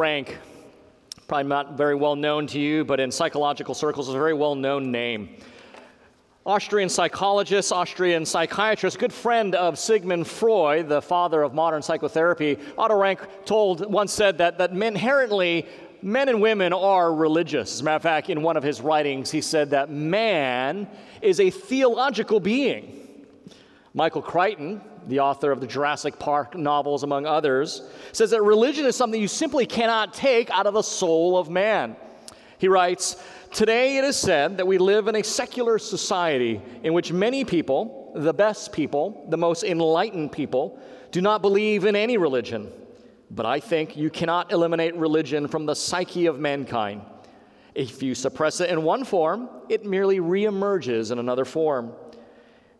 Rank, probably not very well known to you, but in psychological circles is a very well known name. Austrian psychologist, Austrian psychiatrist, good friend of Sigmund Freud, the father of modern psychotherapy. Otto Rank told, once said that, that inherently men and women are religious. As a matter of fact, in one of his writings, he said that man is a theological being. Michael Crichton, the author of the Jurassic Park novels, among others, says that religion is something you simply cannot take out of the soul of man. He writes, Today it is said that we live in a secular society in which many people, the best people, the most enlightened people, do not believe in any religion. But I think you cannot eliminate religion from the psyche of mankind. If you suppress it in one form, it merely reemerges in another form.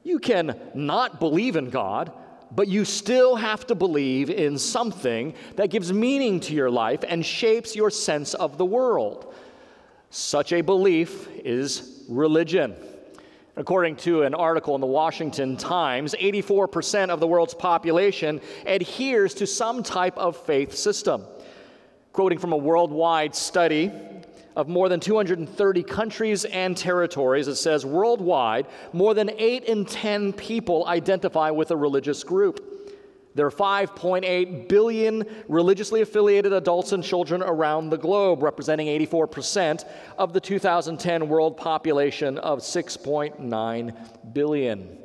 You can not believe in God, but you still have to believe in something that gives meaning to your life and shapes your sense of the world. Such a belief is religion. According to an article in the Washington Times, 84% of the world's population adheres to some type of faith system. Quoting from a worldwide study of more than 230 countries and territories, it says worldwide, more than 8 in 10 people identify with a religious group. There are 5.8 billion religiously affiliated adults and children around the globe, representing 84% of the 2010 world population of 6.9 billion.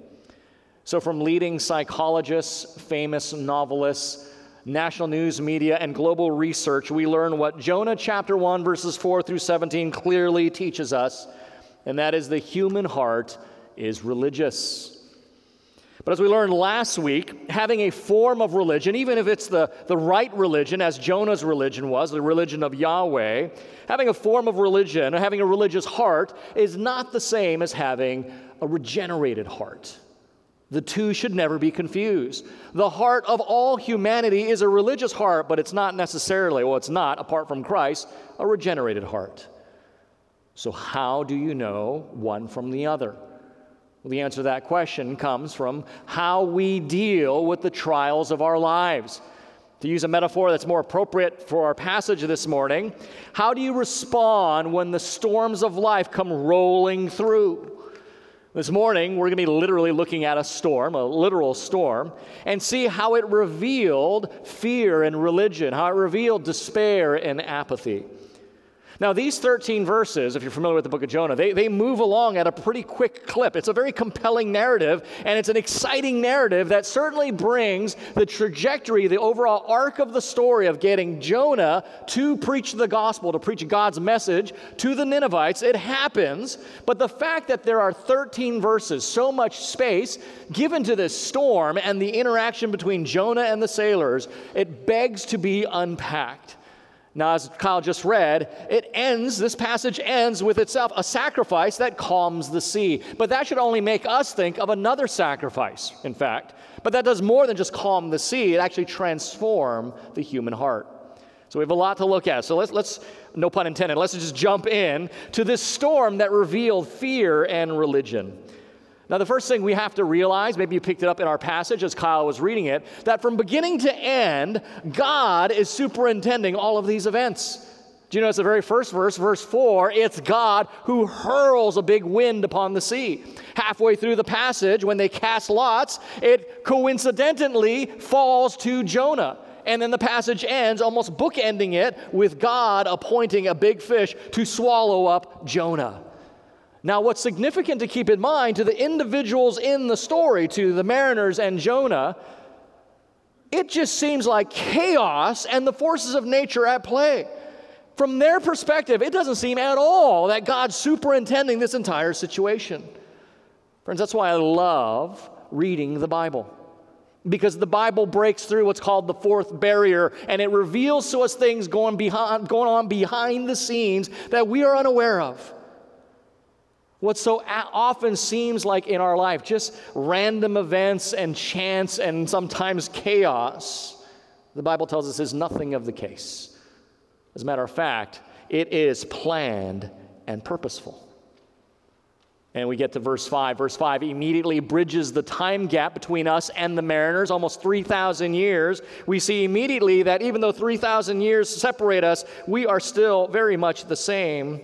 So, from leading psychologists, famous novelists, national news media, and global research, we learn what Jonah chapter 1, verses 4 through 17 clearly teaches us, and that is the human heart is religious. But as we learned last week, having a form of religion, even if it's the, the right religion, as Jonah's religion was, the religion of Yahweh, having a form of religion, having a religious heart, is not the same as having a regenerated heart. The two should never be confused. The heart of all humanity is a religious heart, but it's not necessarily, well, it's not, apart from Christ, a regenerated heart. So, how do you know one from the other? Well, the answer to that question comes from how we deal with the trials of our lives. To use a metaphor that's more appropriate for our passage this morning, how do you respond when the storms of life come rolling through? This morning, we're going to be literally looking at a storm, a literal storm, and see how it revealed fear and religion, how it revealed despair and apathy. Now, these 13 verses, if you're familiar with the book of Jonah, they, they move along at a pretty quick clip. It's a very compelling narrative, and it's an exciting narrative that certainly brings the trajectory, the overall arc of the story of getting Jonah to preach the gospel, to preach God's message to the Ninevites. It happens, but the fact that there are 13 verses, so much space given to this storm and the interaction between Jonah and the sailors, it begs to be unpacked. Now, as Kyle just read, it ends, this passage ends with itself a sacrifice that calms the sea. But that should only make us think of another sacrifice, in fact. But that does more than just calm the sea, it actually transforms the human heart. So we have a lot to look at. So let's, let's no pun intended, let's just jump in to this storm that revealed fear and religion. Now, the first thing we have to realize, maybe you picked it up in our passage as Kyle was reading it, that from beginning to end, God is superintending all of these events. Do you notice the very first verse, verse 4? It's God who hurls a big wind upon the sea. Halfway through the passage, when they cast lots, it coincidentally falls to Jonah. And then the passage ends, almost bookending it, with God appointing a big fish to swallow up Jonah. Now, what's significant to keep in mind to the individuals in the story, to the mariners and Jonah, it just seems like chaos and the forces of nature at play. From their perspective, it doesn't seem at all that God's superintending this entire situation. Friends, that's why I love reading the Bible. Because the Bible breaks through what's called the fourth barrier and it reveals to us things going, behind, going on behind the scenes that we are unaware of what so often seems like in our life just random events and chance and sometimes chaos, the Bible tells us is nothing of the case. As a matter of fact, it is planned and purposeful. And we get to verse 5. Verse 5 immediately bridges the time gap between us and the mariners, almost 3,000 years. We see immediately that even though 3,000 years separate us, we are still very much the same.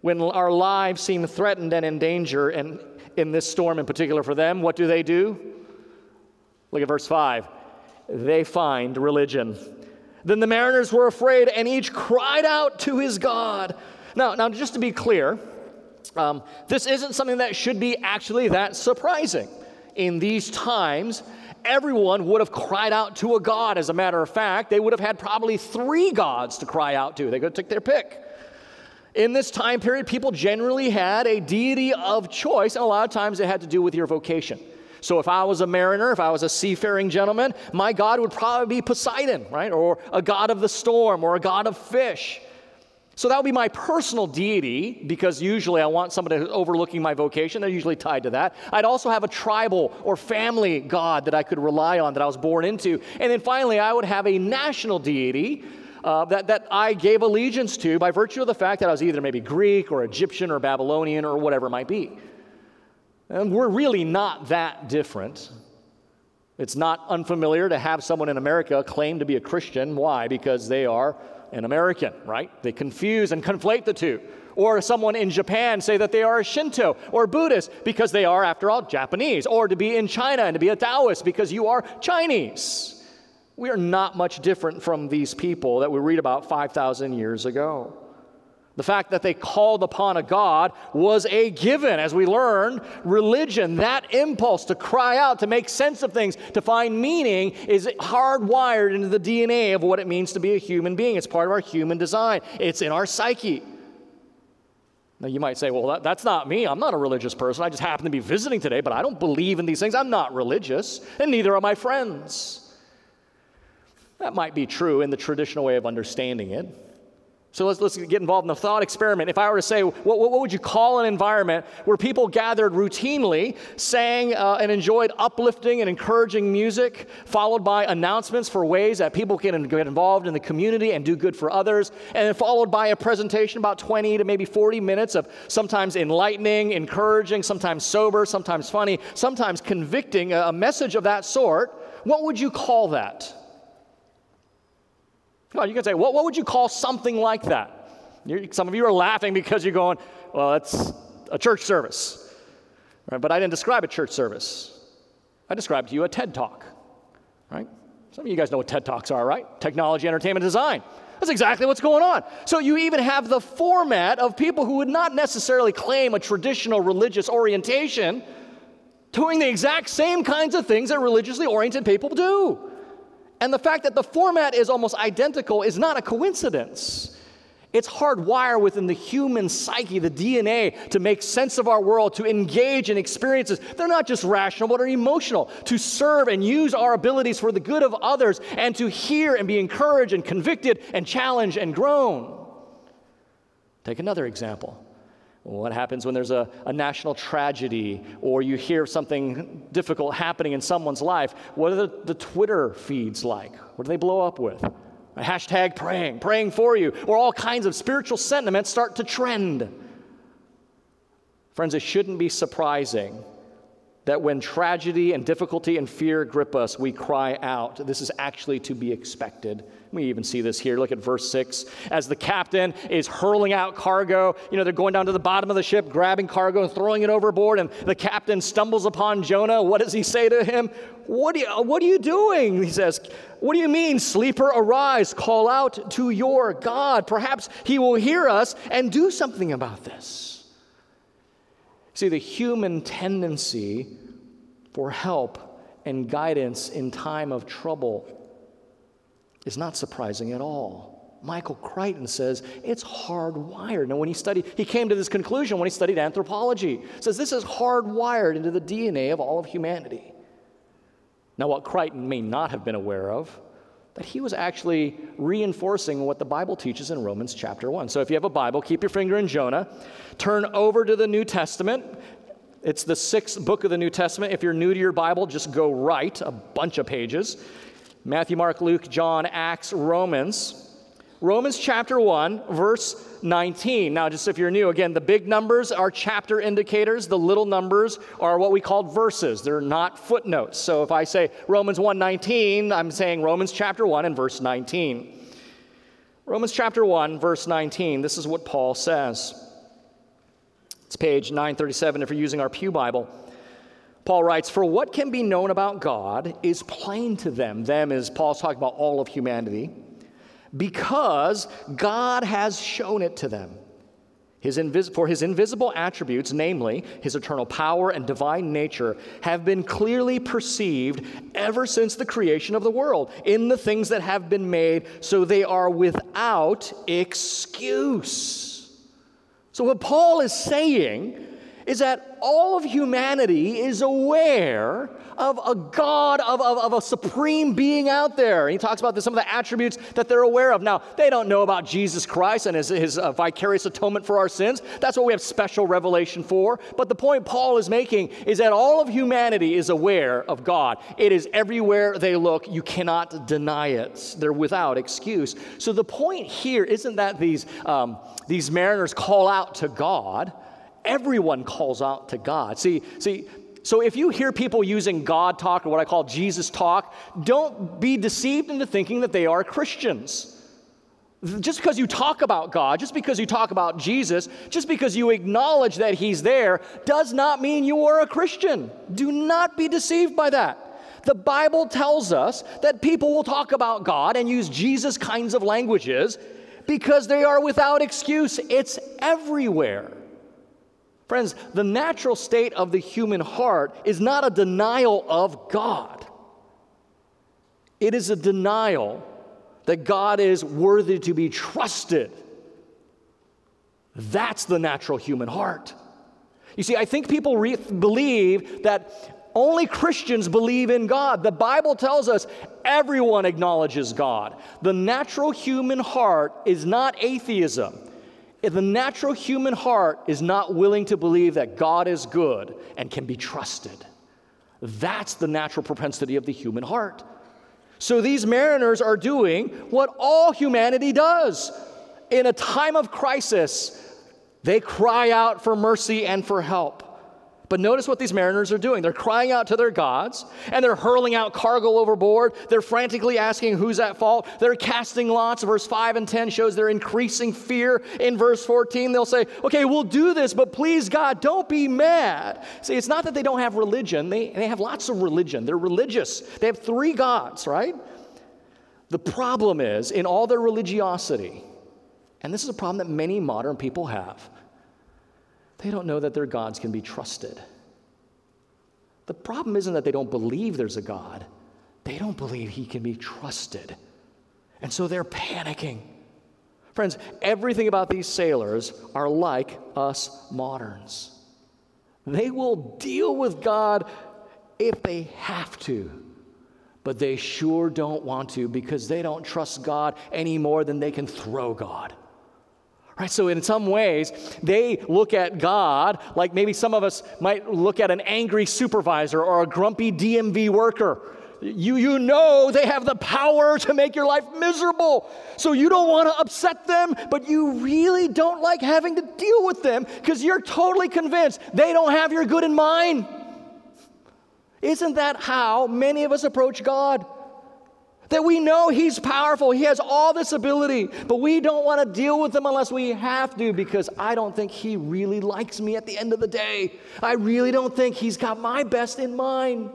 When our lives seem threatened and in danger, and in this storm in particular for them, what do they do? Look at verse 5. They find religion. Then the mariners were afraid and each cried out to his God. Now, now just to be clear, um, this isn't something that should be actually that surprising. In these times, everyone would have cried out to a God. As a matter of fact, they would have had probably three gods to cry out to. They could take their pick. In this time period, people generally had a deity of choice, and a lot of times it had to do with your vocation. So if I was a mariner, if I was a seafaring gentleman, my God would probably be Poseidon, right? Or a god of the storm, or a god of fish. So that would be my personal deity because usually I want somebody who's overlooking my vocation. They're usually tied to that. I'd also have a tribal or family god that I could rely on that I was born into. And then finally, I would have a national deity uh, that, that I gave allegiance to by virtue of the fact that I was either maybe Greek or Egyptian or Babylonian or whatever it might be. And we're really not that different. It's not unfamiliar to have someone in America claim to be a Christian. Why? Because they are an American, right? They confuse and conflate the two. Or someone in Japan say that they are a Shinto or Buddhist because they are, after all, Japanese. Or to be in China and to be a Taoist because you are Chinese. We are not much different from these people that we read about 5,000 years ago. The fact that they called upon a God was a given. As we learn, religion, that impulse to cry out, to make sense of things, to find meaning, is hardwired into the DNA of what it means to be a human being. It's part of our human design, it's in our psyche. Now, you might say, well, that, that's not me. I'm not a religious person. I just happen to be visiting today, but I don't believe in these things. I'm not religious, and neither are my friends. That might be true in the traditional way of understanding it. So let's, let's get involved in the thought experiment. If I were to say, what, what, would you call an environment where people gathered routinely, sang uh, and enjoyed uplifting and encouraging music, followed by announcements for ways that people can get involved in the community and do good for others, and then followed by a presentation about 20 to maybe 40 minutes of sometimes enlightening, encouraging, sometimes sober, sometimes funny, sometimes convicting, a, a message of that sort? What would you call that? You can say, what, what would you call something like that? You're, some of you are laughing because you're going, well, that's a church service. Right? But I didn't describe a church service. I described to you a TED Talk. Right? Some of you guys know what TED Talks are, right? Technology, entertainment, design. That's exactly what's going on. So you even have the format of people who would not necessarily claim a traditional religious orientation doing the exact same kinds of things that religiously oriented people do. And the fact that the format is almost identical is not a coincidence. It's hardwired within the human psyche, the DNA, to make sense of our world, to engage in experiences. They're not just rational, but are emotional, to serve and use our abilities for the good of others, and to hear and be encouraged and convicted and challenged and grown. Take another example. What happens when there's a, a national tragedy or you hear something difficult happening in someone's life? What are the, the Twitter feeds like? What do they blow up with? A hashtag praying, praying for you, or all kinds of spiritual sentiments start to trend. Friends, it shouldn't be surprising that when tragedy and difficulty and fear grip us, we cry out. This is actually to be expected. We even see this here. Look at verse 6. As the captain is hurling out cargo, you know, they're going down to the bottom of the ship, grabbing cargo and throwing it overboard, and the captain stumbles upon Jonah. What does he say to him? What, you, what are you doing? He says, What do you mean, sleeper, arise, call out to your God. Perhaps he will hear us and do something about this. See, the human tendency for help and guidance in time of trouble is not surprising at all. Michael Crichton says it's hardwired. Now, when he studied, he came to this conclusion when he studied anthropology. Says this is hardwired into the DNA of all of humanity. Now, what Crichton may not have been aware of, that he was actually reinforcing what the Bible teaches in Romans chapter 1. So if you have a Bible, keep your finger in Jonah, turn over to the New Testament. It's the sixth book of the New Testament. If you're new to your Bible, just go right a bunch of pages. Matthew, Mark, Luke, John, Acts, Romans. Romans chapter 1, verse 19. Now, just if you're new, again, the big numbers are chapter indicators. The little numbers are what we call verses. They're not footnotes. So if I say Romans 1 19, I'm saying Romans chapter 1 and verse 19. Romans chapter 1, verse 19. This is what Paul says. It's page 937 if you're using our Pew Bible. Paul writes, For what can be known about God is plain to them. Them is Paul's talking about all of humanity because God has shown it to them. His invis- for his invisible attributes, namely his eternal power and divine nature, have been clearly perceived ever since the creation of the world in the things that have been made, so they are without excuse. So, what Paul is saying is that all of humanity is aware of a God, of, of, of, a supreme being out there. And he talks about some of the attributes that they're aware of. Now, they don't know about Jesus Christ and his, his uh, vicarious atonement for our sins. That's what we have special revelation for. But the point Paul is making is that all of humanity is aware of God. It is everywhere they look. You cannot deny it, they're without excuse. So the point here isn't that these, um, these mariners call out to God everyone calls out to God. See, see, so if you hear people using God talk or what I call Jesus talk, don't be deceived into thinking that they are Christians. Just because you talk about God, just because you talk about Jesus, just because you acknowledge that He's there, does not mean you are a Christian. Do not be deceived by that. The Bible tells us that people will talk about God and use Jesus kinds of languages because they are without excuse. It's everywhere. Friends, the natural state of the human heart is not a denial of God, it is a denial that God is worthy to be trusted. That's the natural human heart. You see, I think people re- believe that only Christians believe in God. The Bible tells us everyone acknowledges God. The natural human heart is not atheism. If the natural human heart is not willing to believe that God is good and can be trusted, that's the natural propensity of the human heart. So these mariners are doing what all humanity does. In a time of crisis, they cry out for mercy and for help. But notice what these mariners are doing. They're crying out to their gods and they're hurling out cargo overboard. They're frantically asking who's at fault. They're casting lots. Verse 5 and 10 shows they're increasing fear. In verse 14, they'll say, Okay, we'll do this, but please, God, don't be mad. See, it's not that they don't have religion, they, they have lots of religion. They're religious. They have three gods, right? The problem is, in all their religiosity, and this is a problem that many modern people have they don't know that their gods can be trusted. The problem isn't that they don't believe there's a God, they don't believe he can be trusted. And so they're panicking. Friends, everything about these sailors are like us moderns. They will deal with God if they have to, but they sure don't want to because they don't trust God any more than they can throw God. Right? So, in some ways, they look at God like maybe some of us might look at an angry supervisor or a grumpy DMV worker. You, you know they have the power to make your life miserable. So you don't want to upset them, but you really don't like having to deal with them because you're totally convinced they don't have your good in mind. Isn't that how many of us approach God? That we know He's powerful, He has all this ability, but we don't want to deal with Him unless we have to because I don't think He really likes me at the end of the day. I really don't think He's got my best in mind.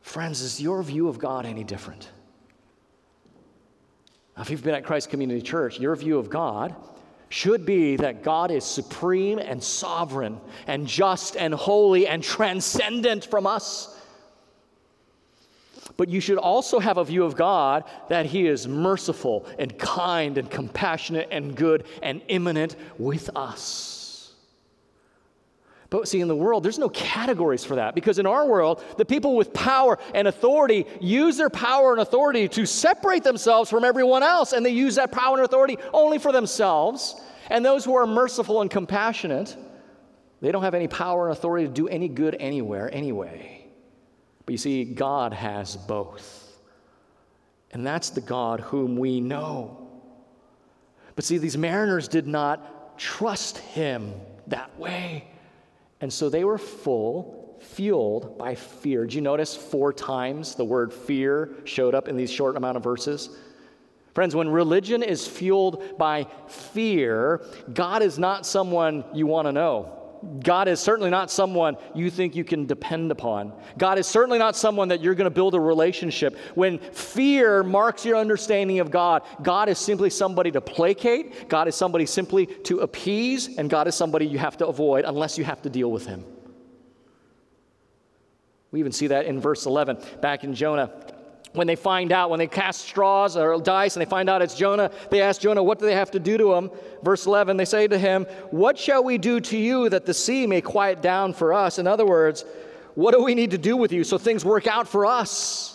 Friends, is your view of God any different? Now, if you've been at Christ Community Church, your view of God should be that God is supreme and sovereign and just and holy and transcendent from us. But you should also have a view of God that He is merciful and kind and compassionate and good and immanent with us. But see, in the world, there's no categories for that because in our world, the people with power and authority use their power and authority to separate themselves from everyone else, and they use that power and authority only for themselves. And those who are merciful and compassionate, they don't have any power and authority to do any good anywhere anyway. But you see, God has both. And that's the God whom we know. But see, these mariners did not trust him that way. And so they were full, fueled by fear. Did you notice four times the word fear showed up in these short amount of verses? Friends, when religion is fueled by fear, God is not someone you want to know. God is certainly not someone you think you can depend upon. God is certainly not someone that you're going to build a relationship. When fear marks your understanding of God, God is simply somebody to placate, God is somebody simply to appease, and God is somebody you have to avoid unless you have to deal with him. We even see that in verse 11 back in Jonah when they find out, when they cast straws or dice and they find out it's Jonah, they ask Jonah, What do they have to do to him? Verse 11, they say to him, What shall we do to you that the sea may quiet down for us? In other words, what do we need to do with you so things work out for us?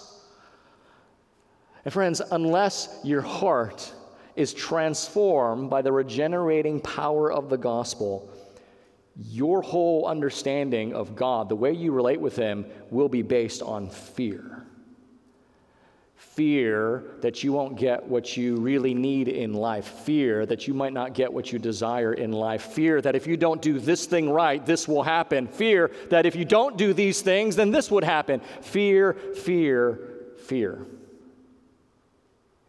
And friends, unless your heart is transformed by the regenerating power of the gospel, your whole understanding of God, the way you relate with Him, will be based on fear fear that you won't get what you really need in life, fear that you might not get what you desire in life, fear that if you don't do this thing right, this will happen, fear that if you don't do these things, then this would happen. Fear, fear, fear.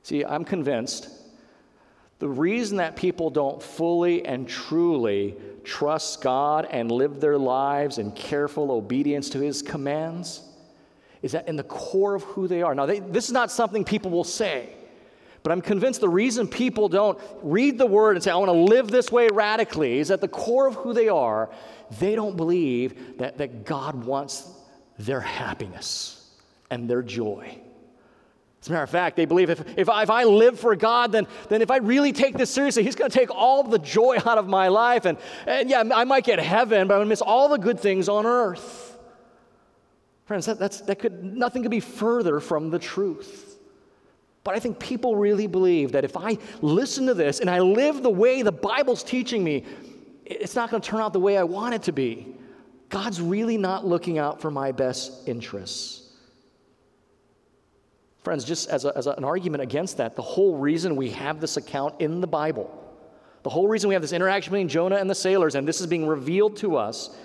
See, I'm convinced the reason that people don't fully and truly trust God and live their lives in careful obedience to His commands is that in the core of who they are. Now, they, this is not something people will say, but I'm convinced the reason people don't read the word and say, I want to live this way radically, is at the core of who they are, they don't believe that, that God wants their happiness and their joy. As a matter of fact, they believe if, if, I, if I live for God, then, then if I really take this seriously, He's going to take all the joy out of my life. And, and yeah, I might get heaven, but I'm going to miss all the good things on earth. Friends, that, that's, that could, nothing could be further from the truth. But I think people really believe that if I listen to this and I live the way the Bible's teaching me, it's not going to turn out the way I want it to be. God's really not looking out for my best interests. Friends, just as, a, as a, an argument against that, the whole reason we have this account in the Bible, the whole reason we have this interaction between Jonah and the sailors, and this is being revealed to us,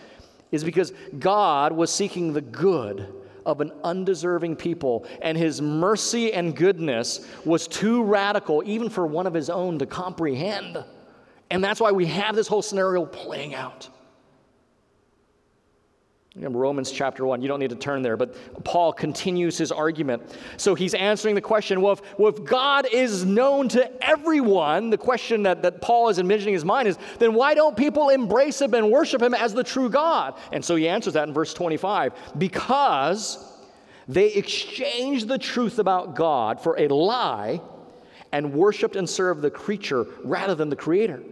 is because God was seeking the good of an undeserving people, and his mercy and goodness was too radical, even for one of his own to comprehend. And that's why we have this whole scenario playing out. Romans chapter 1, you don't need to turn there, but Paul continues his argument. So he's answering the question well if, well, if God is known to everyone, the question that, that Paul is envisioning in his mind is, then why don't people embrace him and worship him as the true God? And so he answers that in verse 25 because they exchanged the truth about God for a lie and worshiped and served the creature rather than the creator.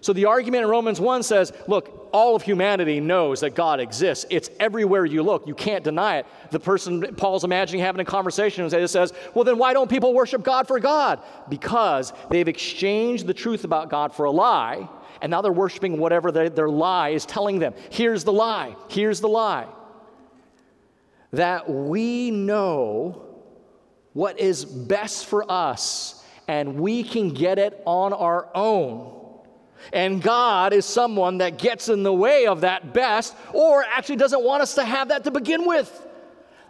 So the argument in Romans 1 says, look, all of humanity knows that God exists. It's everywhere you look. You can't deny it. The person Paul's imagining having a conversation with says, well, then why don't people worship God for God? Because they've exchanged the truth about God for a lie, and now they're worshiping whatever their, their lie is telling them. Here's the lie. Here's the lie. That we know what is best for us, and we can get it on our own and God is someone that gets in the way of that best or actually doesn't want us to have that to begin with.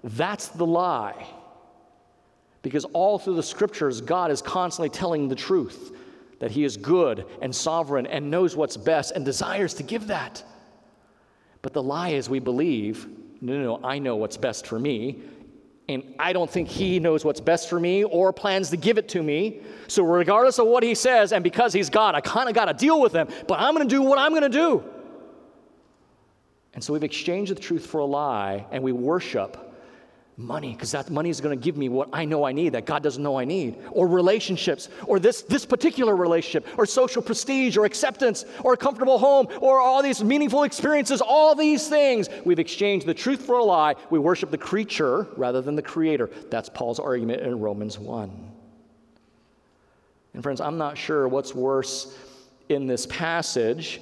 That's the lie. Because all through the scriptures, God is constantly telling the truth that He is good and sovereign and knows what's best and desires to give that. But the lie is we believe, no, no, no, I know what's best for me and I don't think he knows what's best for me or plans to give it to me. So, regardless of what he says, and because he's God, I kind of got to deal with him, but I'm going to do what I'm going to do. And so, we've exchanged the truth for a lie, and we worship money because that money is going to give me what I know I need that God doesn't know I need, or relationships, or this, this particular relationship, or social prestige, or acceptance, or a comfortable home, or all these meaningful experiences, all these things. We've exchanged the truth for a lie. We worship the creature rather than the creator. That's Paul's argument in Romans 1. And friends, I'm not sure what's worse in this passage.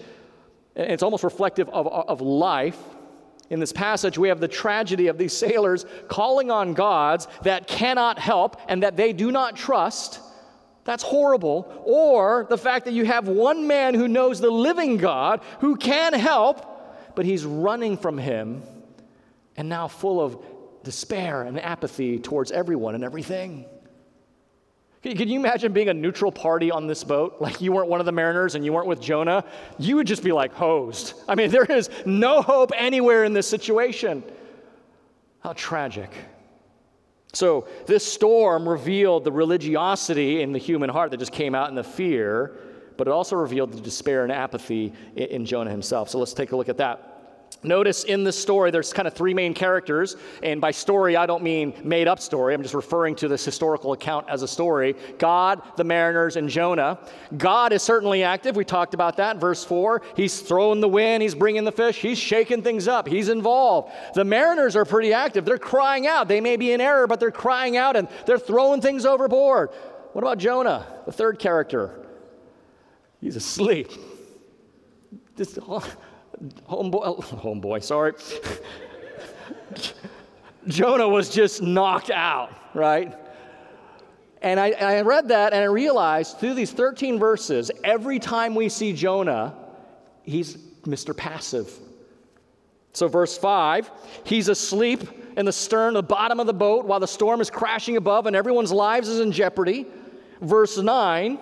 It's almost reflective of, of life in this passage, we have the tragedy of these sailors calling on gods that cannot help and that they do not trust. That's horrible. Or the fact that you have one man who knows the living God who can help, but he's running from him and now full of despair and apathy towards everyone and everything. Can you imagine being a neutral party on this boat? Like you weren't one of the mariners and you weren't with Jonah? You would just be like hosed. I mean, there is no hope anywhere in this situation. How tragic. So, this storm revealed the religiosity in the human heart that just came out in the fear, but it also revealed the despair and apathy in Jonah himself. So, let's take a look at that. Notice in this story, there's kind of three main characters. And by story, I don't mean made up story. I'm just referring to this historical account as a story God, the mariners, and Jonah. God is certainly active. We talked about that. Verse 4 He's throwing the wind, He's bringing the fish, He's shaking things up, He's involved. The mariners are pretty active. They're crying out. They may be in error, but they're crying out and they're throwing things overboard. What about Jonah, the third character? He's asleep. Just, homeboy, homeboy, sorry. Jonah was just knocked out, right? And I, I, read that and I realized through these 13 verses, every time we see Jonah, he's Mr. Passive. So, verse 5, he's asleep in the stern, the bottom of the boat, while the storm is crashing above and everyone's lives is in jeopardy. Verse 9,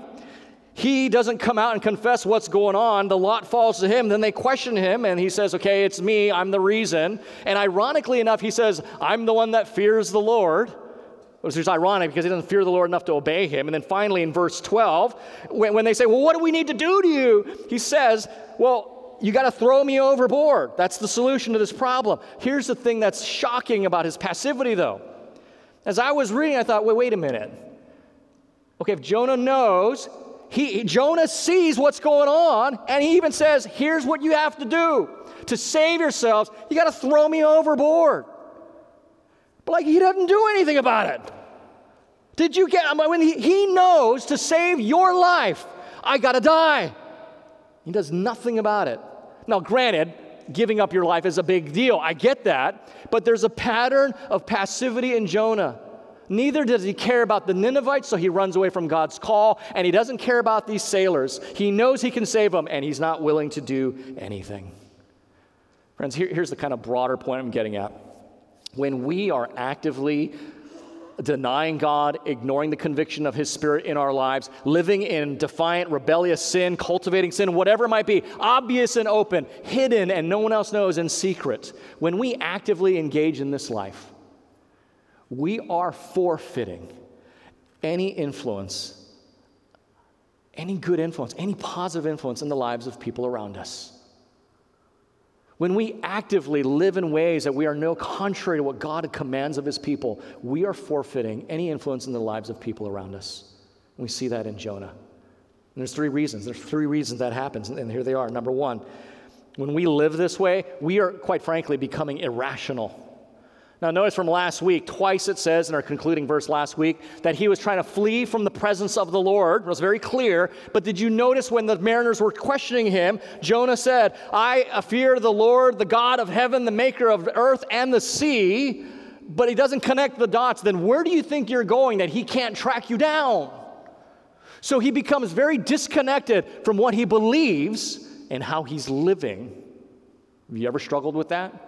he doesn't come out and confess what's going on. The lot falls to him. Then they question him, and he says, Okay, it's me. I'm the reason. And ironically enough, he says, I'm the one that fears the Lord. Which is ironic because he doesn't fear the Lord enough to obey him. And then finally, in verse 12, when, when they say, Well, what do we need to do to you? He says, Well, you got to throw me overboard. That's the solution to this problem. Here's the thing that's shocking about his passivity, though. As I was reading, I thought, wait, wait a minute. Okay, if Jonah knows he, Jonah sees what's going on, and he even says, Here's what you have to do to save yourselves. You got to throw me overboard. But like he doesn't do anything about it. Did you get, I mean, he knows to save your life, I got to die. He does nothing about it. Now, granted, giving up your life is a big deal. I get that. But there's a pattern of passivity in Jonah. Neither does he care about the Ninevites, so he runs away from God's call, and he doesn't care about these sailors. He knows he can save them, and he's not willing to do anything. Friends, here, here's the kind of broader point I'm getting at. When we are actively denying God, ignoring the conviction of His Spirit in our lives, living in defiant, rebellious sin, cultivating sin, whatever it might be, obvious and open, hidden and no one else knows, in secret, when we actively engage in this life, we are forfeiting any influence, any good influence, any positive influence in the lives of people around us. When we actively live in ways that we are no contrary to what God commands of his people, we are forfeiting any influence in the lives of people around us. And we see that in Jonah. And there's three reasons. There's three reasons that happens, and here they are. Number one, when we live this way, we are, quite frankly, becoming irrational. Now, notice from last week, twice it says in our concluding verse last week that he was trying to flee from the presence of the Lord. It was very clear. But did you notice when the mariners were questioning him, Jonah said, I fear the Lord, the God of heaven, the maker of earth and the sea. But he doesn't connect the dots. Then where do you think you're going that he can't track you down? So he becomes very disconnected from what he believes and how he's living. Have you ever struggled with that?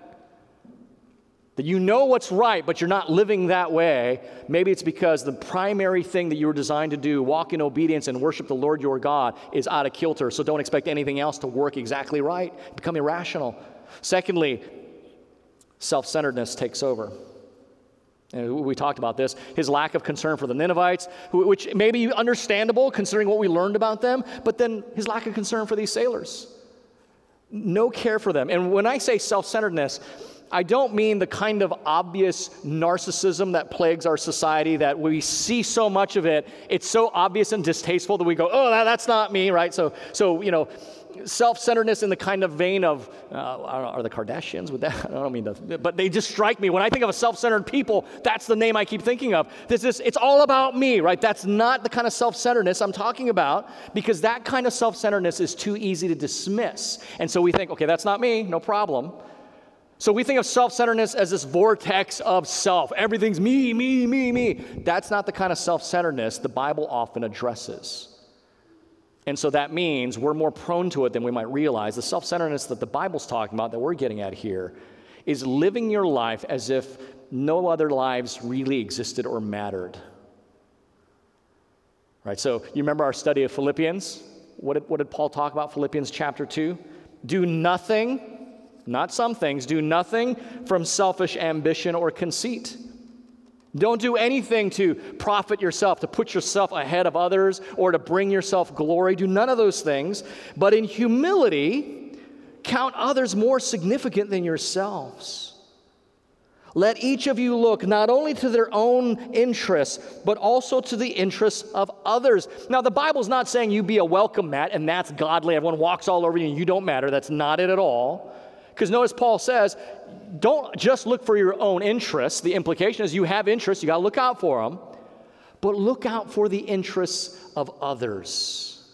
That you know what's right, but you're not living that way, maybe it's because the primary thing that you were designed to do, walk in obedience and worship the Lord your God, is out of kilter. So don't expect anything else to work exactly right. Become irrational. Secondly, self centeredness takes over. And we talked about this. His lack of concern for the Ninevites, which may be understandable considering what we learned about them, but then his lack of concern for these sailors. No care for them. And when I say self centeredness, I don't mean the kind of obvious narcissism that plagues our society that we see so much of it. It's so obvious and distasteful that we go, oh, that, that's not me, right? So, so you know, self-centeredness in the kind of vein of uh, are the Kardashians with that? I don't mean to, but they just strike me when I think of a self-centered people. That's the name I keep thinking of. This is it's all about me, right? That's not the kind of self-centeredness I'm talking about because that kind of self-centeredness is too easy to dismiss, and so we think, okay, that's not me, no problem. So we think of self centeredness as this vortex of self. Everything's me, me, me, me. That's not the kind of self centeredness the Bible often addresses. And so that means we're more prone to it than we might realize. The self centeredness that the Bible's talking about, that we're getting at here, is living your life as if no other lives really existed or mattered. Right? So you remember our study of Philippians? What did, what did Paul talk about? Philippians chapter 2? Do nothing not some things. Do nothing from selfish ambition or conceit. Don't do anything to profit yourself, to put yourself ahead of others, or to bring yourself glory. Do none of those things. But in humility, count others more significant than yourselves. Let each of you look not only to their own interests, but also to the interests of others. Now, the Bible's not saying you be a welcome mat and that's godly. Everyone walks all over you and you don't matter. That's not it at all. Because notice Paul says, don't just look for your own interests. The implication is you have interests, you got to look out for them, but look out for the interests of others.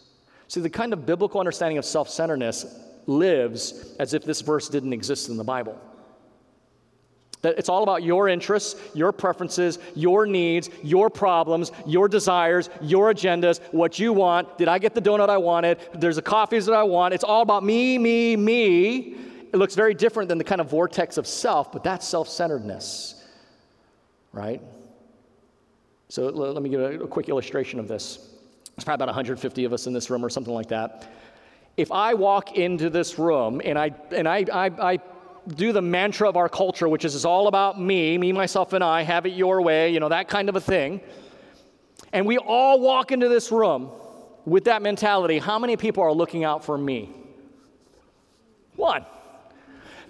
See, the kind of biblical understanding of self centeredness lives as if this verse didn't exist in the Bible. That it's all about your interests, your preferences, your needs, your problems, your desires, your agendas, what you want. Did I get the donut I wanted? There's the coffees that I want. It's all about me, me, me. It looks very different than the kind of vortex of self, but that's self centeredness, right? So let me give a, a quick illustration of this. There's probably about 150 of us in this room or something like that. If I walk into this room and I, and I, I, I do the mantra of our culture, which is it's all about me, me, myself, and I, have it your way, you know, that kind of a thing, and we all walk into this room with that mentality, how many people are looking out for me? One.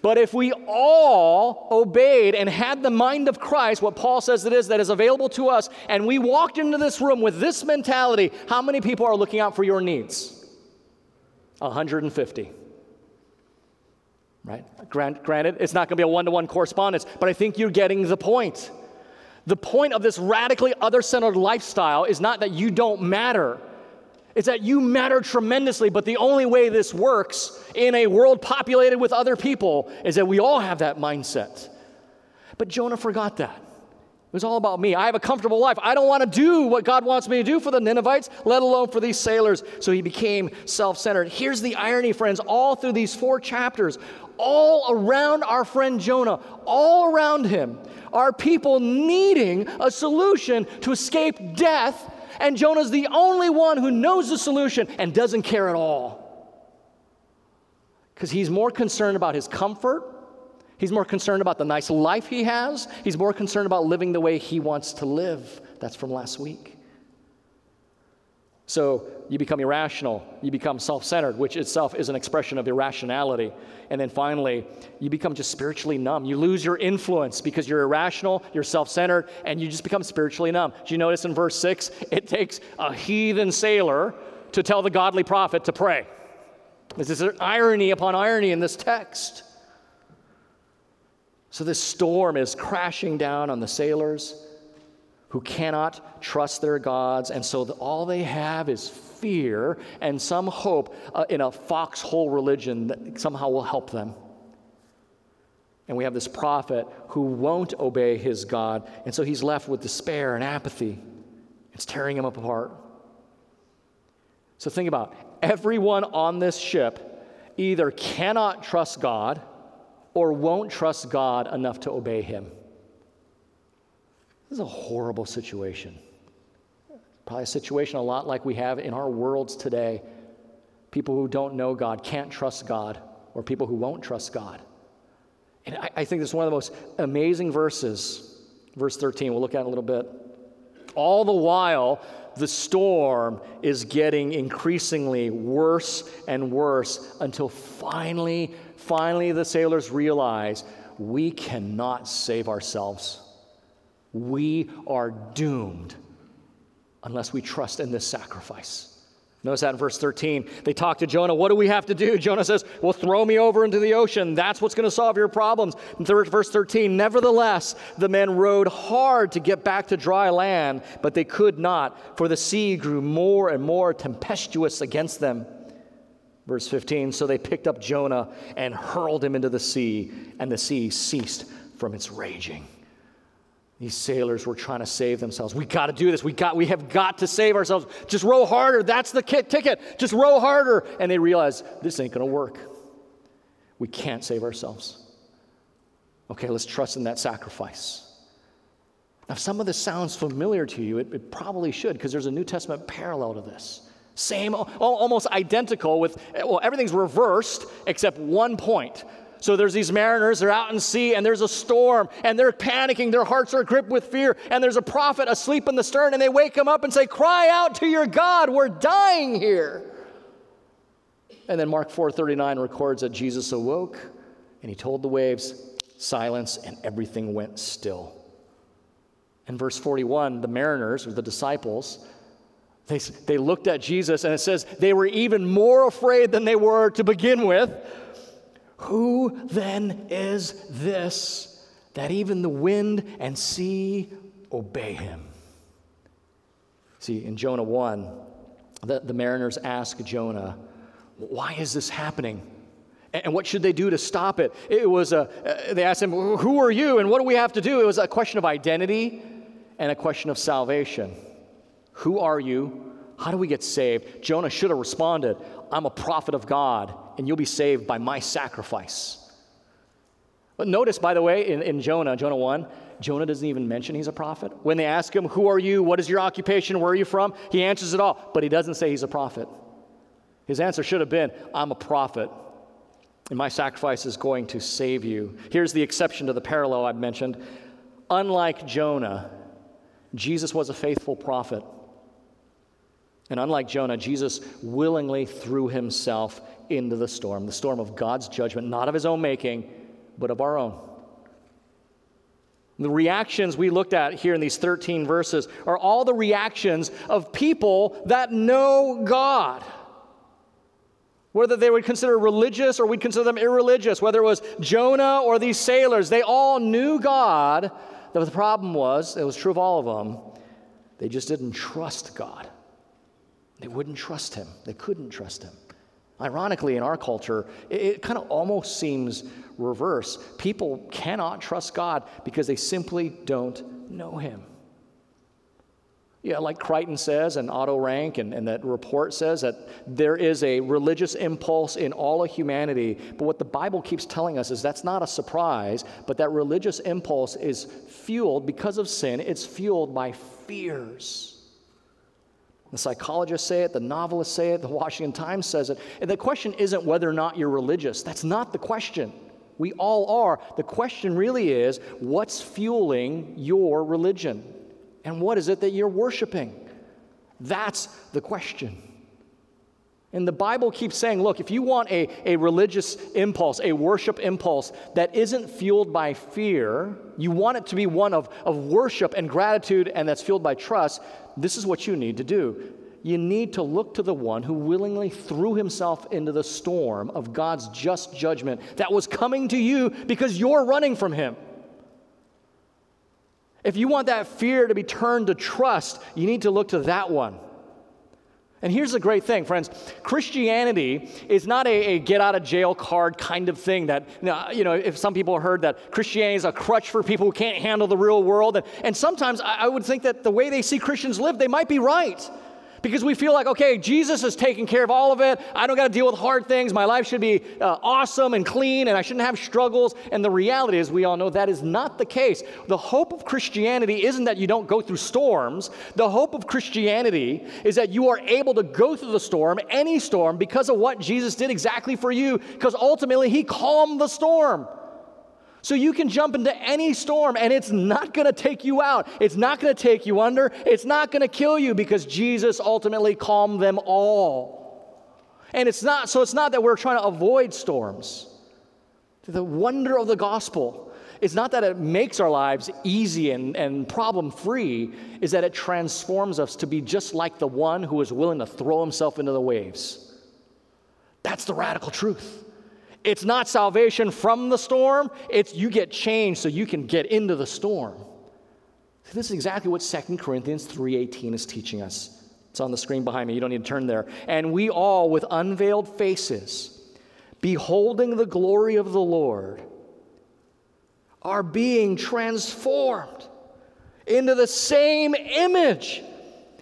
But if we all obeyed and had the mind of Christ, what Paul says it is that is available to us, and we walked into this room with this mentality, how many people are looking out for your needs? 150. Right? Grant, granted, it's not going to be a one to one correspondence, but I think you're getting the point. The point of this radically other centered lifestyle is not that you don't matter. It's that you matter tremendously, but the only way this works in a world populated with other people is that we all have that mindset. But Jonah forgot that. It was all about me. I have a comfortable life. I don't want to do what God wants me to do for the Ninevites, let alone for these sailors. So he became self centered. Here's the irony, friends, all through these four chapters, all around our friend Jonah, all around him, are people needing a solution to escape death and Jonah's the only one who knows the solution and doesn't care at all. Because he's more concerned about his comfort, he's more concerned about the nice life he has, he's more concerned about living the way he wants to live. That's from last week. So you become irrational, you become self centered, which itself is an expression of irrationality. And then finally, you become just spiritually numb. You lose your influence because you're irrational, you're self centered, and you just become spiritually numb. Do you notice in verse 6? It takes a heathen sailor to tell the godly prophet to pray. This is an irony upon irony in this text. So this storm is crashing down on the sailors who cannot trust their gods, and so all they have is fear and some hope uh, in a foxhole religion that somehow will help them. And we have this prophet who won't obey his God, and so he's left with despair and apathy. It's tearing him apart. So think about everyone on this ship either cannot trust God or won't trust God enough to obey him. This is a horrible situation. Probably a situation a lot like we have in our worlds today. People who don't know God can't trust God, or people who won't trust God. And I, I think this is one of the most amazing verses. Verse 13, we'll look at it a little bit. All the while, the storm is getting increasingly worse and worse until finally, finally, the sailors realize we cannot save ourselves. We are doomed unless we trust in this sacrifice. Notice that in verse 13. They talk to Jonah, What do we have to do? Jonah says, Well, throw me over into the ocean. That's what's going to solve your problems. Verse 13, Nevertheless, the men rowed hard to get back to dry land, but they could not, for the sea grew more and more tempestuous against them. Verse 15 So they picked up Jonah and hurled him into the sea, and the sea ceased from its raging. These sailors were trying to save themselves. We got to do this. We got we have got to save ourselves. Just row harder. That's the ticket. Just row harder. And they realize this ain't going to work. We can't save ourselves. Okay, let's trust in that sacrifice. Now, some of this sounds familiar to you, it, it probably should, because there's a New Testament parallel to this. Same, almost identical with, well, everything's reversed except one point. So there's these mariners, they're out in sea, and there's a storm, and they're panicking. Their hearts are gripped with fear, and there's a prophet asleep in the stern, and they wake him up and say, Cry out to your God, we're dying here. And then Mark 4:39 records that Jesus awoke and he told the waves, silence, and everything went still. In verse 41, the mariners, or the disciples, they, they looked at Jesus, and it says they were even more afraid than they were to begin with. Who then is this that even the wind and sea obey him? See, in Jonah 1, the, the mariners ask Jonah, Why is this happening? And what should they do to stop it? It was a, they asked him, Who are you and what do we have to do? It was a question of identity and a question of salvation. Who are you? How do we get saved? Jonah should have responded, I'm a prophet of God, and you'll be saved by my sacrifice. But notice, by the way, in, in Jonah, Jonah 1, Jonah doesn't even mention he's a prophet. When they ask him, Who are you? What is your occupation? Where are you from? He answers it all, but he doesn't say he's a prophet. His answer should have been, I'm a prophet, and my sacrifice is going to save you. Here's the exception to the parallel I've mentioned. Unlike Jonah, Jesus was a faithful prophet. And unlike Jonah, Jesus willingly threw himself into the storm, the storm of God's judgment, not of his own making, but of our own. The reactions we looked at here in these 13 verses are all the reactions of people that know God. Whether they would consider religious or we'd consider them irreligious, whether it was Jonah or these sailors, they all knew God. The problem was, it was true of all of them, they just didn't trust God. They wouldn't trust him. They couldn't trust him. Ironically, in our culture, it, it kind of almost seems reverse. People cannot trust God because they simply don't know him. Yeah, like Crichton says, and Otto Rank, and, and that report says that there is a religious impulse in all of humanity. But what the Bible keeps telling us is that's not a surprise, but that religious impulse is fueled because of sin, it's fueled by fears. The psychologists say it, the novelists say it, the Washington Times says it. And the question isn't whether or not you're religious. That's not the question. We all are. The question really is what's fueling your religion? And what is it that you're worshiping? That's the question. And the Bible keeps saying, look, if you want a, a religious impulse, a worship impulse that isn't fueled by fear, you want it to be one of, of worship and gratitude and that's fueled by trust, this is what you need to do. You need to look to the one who willingly threw himself into the storm of God's just judgment that was coming to you because you're running from him. If you want that fear to be turned to trust, you need to look to that one. And here's the great thing, friends Christianity is not a, a, get out of jail card kind of thing that, you know, if some people heard that Christianity is a crutch for people who can't handle the real world. And, and sometimes I, I would think that the way they see Christians live, they might be right because we feel like, okay, Jesus is taking care of all of it. I don't got to deal with hard things. My life should be uh, awesome and clean, and I shouldn't have struggles. And the reality is, we all know that is not the case. The hope of Christianity isn't that you don't go through storms. The hope of Christianity is that you are able to go through the storm, any storm, because of what Jesus did exactly for you, because ultimately he calmed the storm. So you can jump into any storm and it's not going to take you out. It's not going to take you under. It's not going to kill you because Jesus ultimately calmed them all. And it's not, so it's not that we're trying to avoid storms. The wonder of the gospel is not that it makes our lives easy and, and problem free, is that it transforms us to be just like the one who is willing to throw himself into the waves. That's the radical truth. It's not salvation from the storm, it's you get changed so you can get into the storm. This is exactly what 2 Corinthians 3:18 is teaching us. It's on the screen behind me. You don't need to turn there. And we all, with unveiled faces, beholding the glory of the Lord, are being transformed into the same image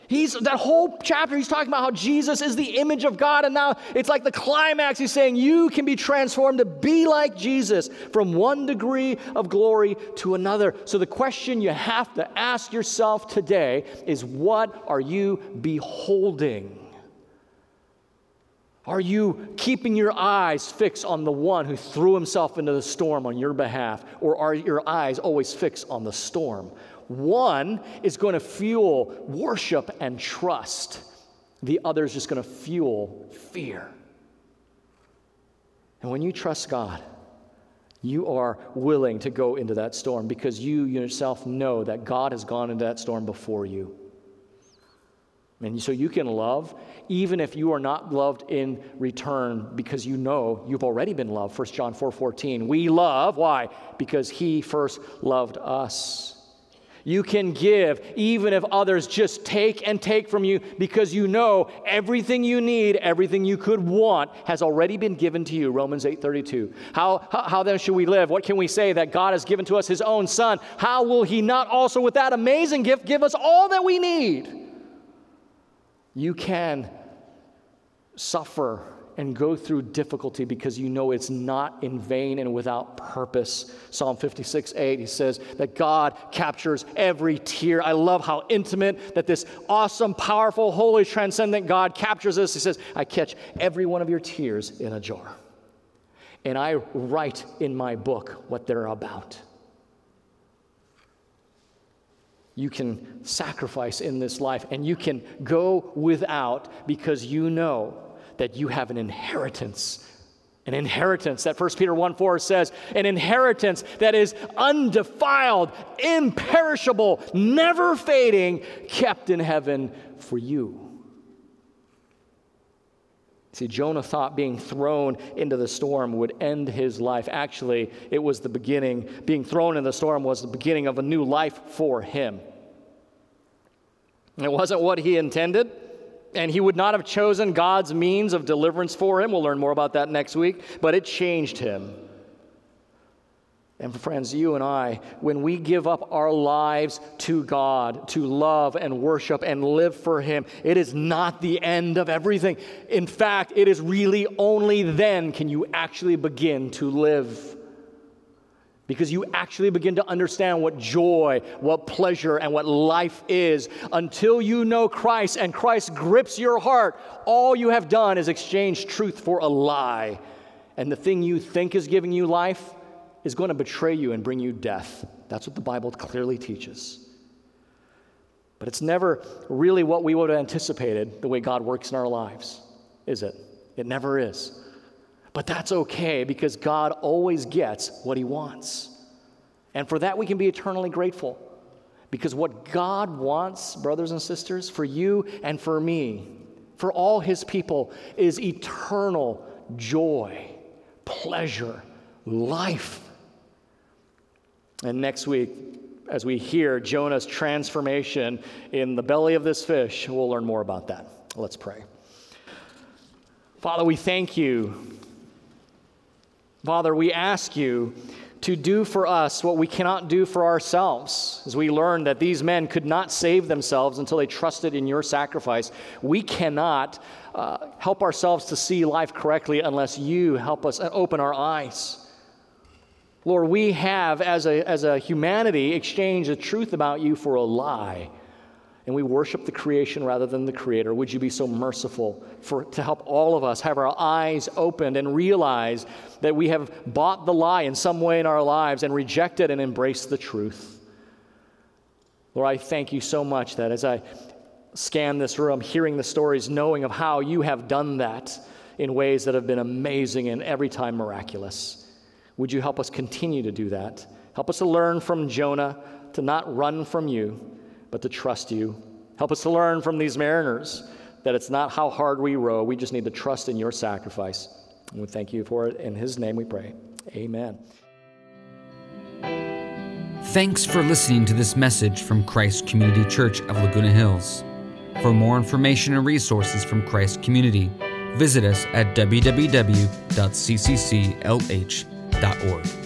He's that whole chapter, he's talking about how Jesus is the image of God, and now it's like the climax. He's saying you can be transformed to be like Jesus from one degree of glory to another. So the question you have to ask yourself today is what are you beholding? Are you keeping your eyes fixed on the one who threw himself into the storm on your behalf? Or are your eyes always fixed on the storm? One is going to fuel worship and trust, the other is just going to fuel fear. And when you trust God, you are willing to go into that storm because you yourself know that God has gone into that storm before you. And so you can love even if you are not loved in return because you know you've already been loved. 1 John 4 14. We love, why? Because he first loved us. You can give even if others just take and take from you because you know everything you need, everything you could want has already been given to you. Romans 8:32. How, how, how then should we live? What can we say that God has given to us his own son? How will he not also with that amazing gift give us all that we need? You can suffer and go through difficulty because you know it's not in vain and without purpose. Psalm 56 8, he says that God captures every tear. I love how intimate that this awesome, powerful, holy, transcendent God captures us. He says, I catch every one of your tears in a jar. And I write in my book what they're about. You can sacrifice in this life and you can go without because you know that you have an inheritance. An inheritance that 1 Peter 1 4 says, an inheritance that is undefiled, imperishable, never fading, kept in heaven for you. See, Jonah thought being thrown into the storm would end his life. Actually, it was the beginning. Being thrown in the storm was the beginning of a new life for him. It wasn't what he intended and he would not have chosen God's means of deliverance for him. We'll learn more about that next week, but it changed him. And friends, you and I, when we give up our lives to God to love and worship and live for Him, it is not the end of everything. In fact, it is really only then can you actually begin to live because you actually begin to understand what joy, what pleasure, and what life is. Until you know Christ and Christ grips your heart, all you have done is exchange truth for a lie. And the thing you think is giving you life is going to betray you and bring you death. That's what the Bible clearly teaches. But it's never really what we would have anticipated the way God works in our lives, is it? It never is. But that's okay because God always gets what he wants. And for that, we can be eternally grateful. Because what God wants, brothers and sisters, for you and for me, for all his people, is eternal joy, pleasure, life. And next week, as we hear Jonah's transformation in the belly of this fish, we'll learn more about that. Let's pray. Father, we thank you Father, we ask you to do for us what we cannot do for ourselves. As we learn that these men could not save themselves until they trusted in your sacrifice, we cannot uh, help ourselves to see life correctly unless you help us and open our eyes. Lord, we have, as a, as a humanity, exchanged the truth about you for a lie and we worship the creation rather than the creator would you be so merciful for to help all of us have our eyes opened and realize that we have bought the lie in some way in our lives and rejected and embraced the truth? Lord i thank you so much that as i scan this room hearing the stories knowing of how you have done that in ways that have been amazing and every time miraculous would you help us continue to do that? Help us to learn from jonah to not run from you but to trust you. Help us to learn from these mariners that it's not how hard we row, we just need to trust in your sacrifice. And we thank you for it. In his name we pray. Amen. Thanks for listening to this message from Christ Community Church of Laguna Hills. For more information and resources from Christ Community, visit us at www.ccclh.org.